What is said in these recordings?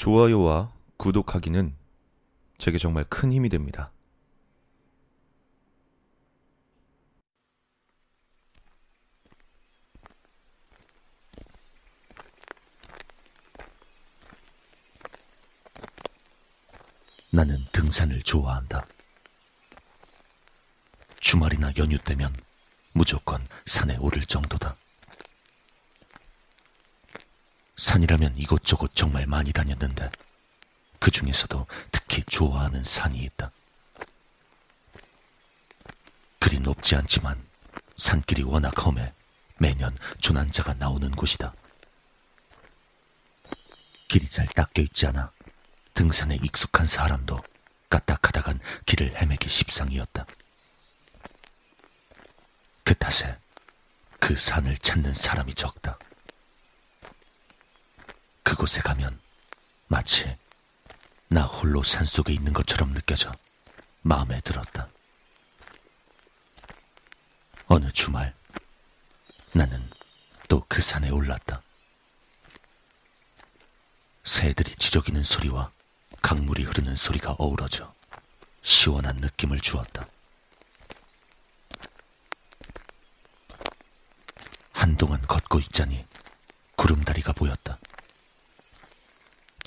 좋아요와 구독하기는 제게 정말 큰 힘이 됩니다. 나는 등산을 좋아한다. 주말이나 연휴 때면 무조건 산에 오를 정도다. 산이라면 이곳저곳 정말 많이 다녔는데 그 중에서도 특히 좋아하는 산이 있다. 그리 높지 않지만 산길이 워낙 험해 매년 조난자가 나오는 곳이다. 길이 잘 닦여 있지 않아 등산에 익숙한 사람도 까딱하다간 길을 헤매기 십상이었다. 그 탓에 그 산을 찾는 사람이 적다. 그곳에 가면 마치 나 홀로 산속에 있는 것처럼 느껴져 마음에 들었다. 어느 주말 나는 또 그 산에 올랐다. 새들이 지저귀는 소리와 강물이 흐르는 소리가 어우러져 시원한 느낌을 주었다. 한동안 걷고 있자니 구름다리가 보였다.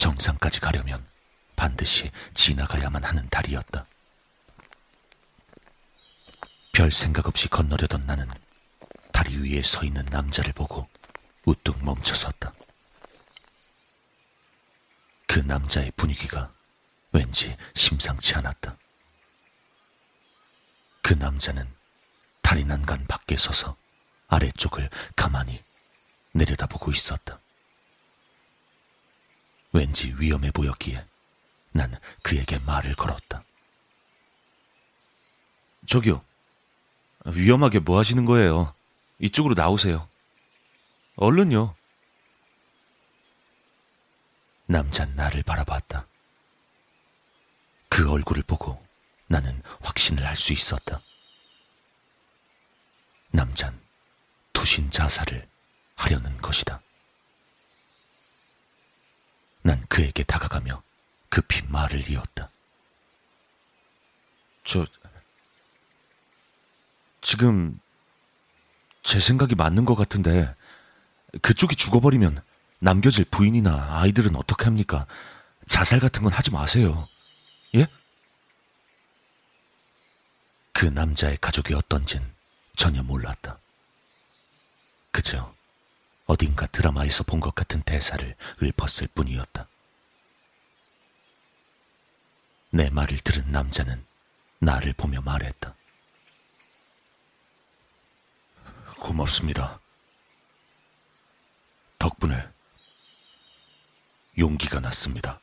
정상까지 가려면 반드시 지나가야만 하는 다리였다. 별 생각 없이 건너려던 나는 다리 위에 서 있는 남자를 보고 우뚝 멈춰섰다. 그 남자의 분위기가 왠지 심상치 않았다. 그 남자는 다리 난간 밖에 서서 아래쪽을 가만히 내려다보고 있었다. 왠지 위험해 보였기에 난 그에게 말을 걸었다. 저기요. 위험하게 뭐 하시는 거예요? 이쪽으로 나오세요. 얼른요. 남잔 나를 바라봤다. 그 얼굴을 보고 나는 확신을 할 수 있었다. 남잔 투신 자살을 하려는 것이다. 난 그에게 다가가며 급히 말을 이었다. 저, 지금 제 생각이 맞는 것 같은데 그쪽이 죽어버리면 남겨질 부인이나 아이들은 어떻게 합니까? 자살 같은 건 하지 마세요. 예? 그 남자의 가족이 어떤진 전혀 몰랐다. 그저 어딘가 드라마에서 본 것 같은 대사를 읊었을 뿐이었다. 내 말을 들은 남자는 나를 보며 말했다. 고맙습니다. 덕분에 용기가 났습니다.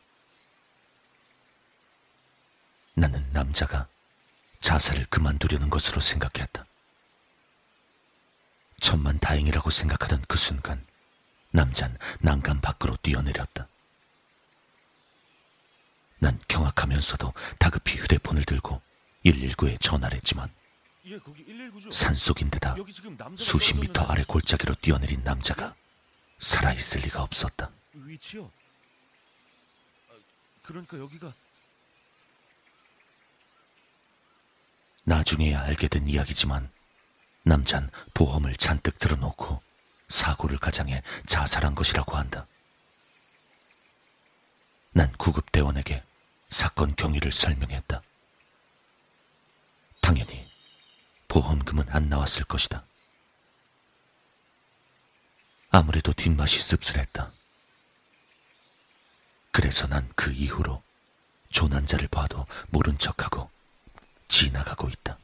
나는 남자가 자살을 그만두려는 것으로 생각했다. 천만 다행이라고 생각하던 그 순간 남잔 난간 밖으로 뛰어내렸다. 난 경악하면서도 다급히 휴대폰을 들고 119에 전화를 했지만 산속인데다 수십 미터 아래 골짜기로 뛰어내린 남자가 살아있을 리가 없었다. 위치요? 그러니까 여기가 나중에야 알게 된 이야기지만 남잔 보험을 잔뜩 들어놓고 사고를 가장해 자살한 것이라고 한다. 난 구급대원에게 사건 경위를 설명했다. 당연히 보험금은 안 나왔을 것이다. 아무래도 뒷맛이 씁쓸했다. 그래서 난 그 이후로 조난자를 봐도 모른 척하고 지나가고 있다.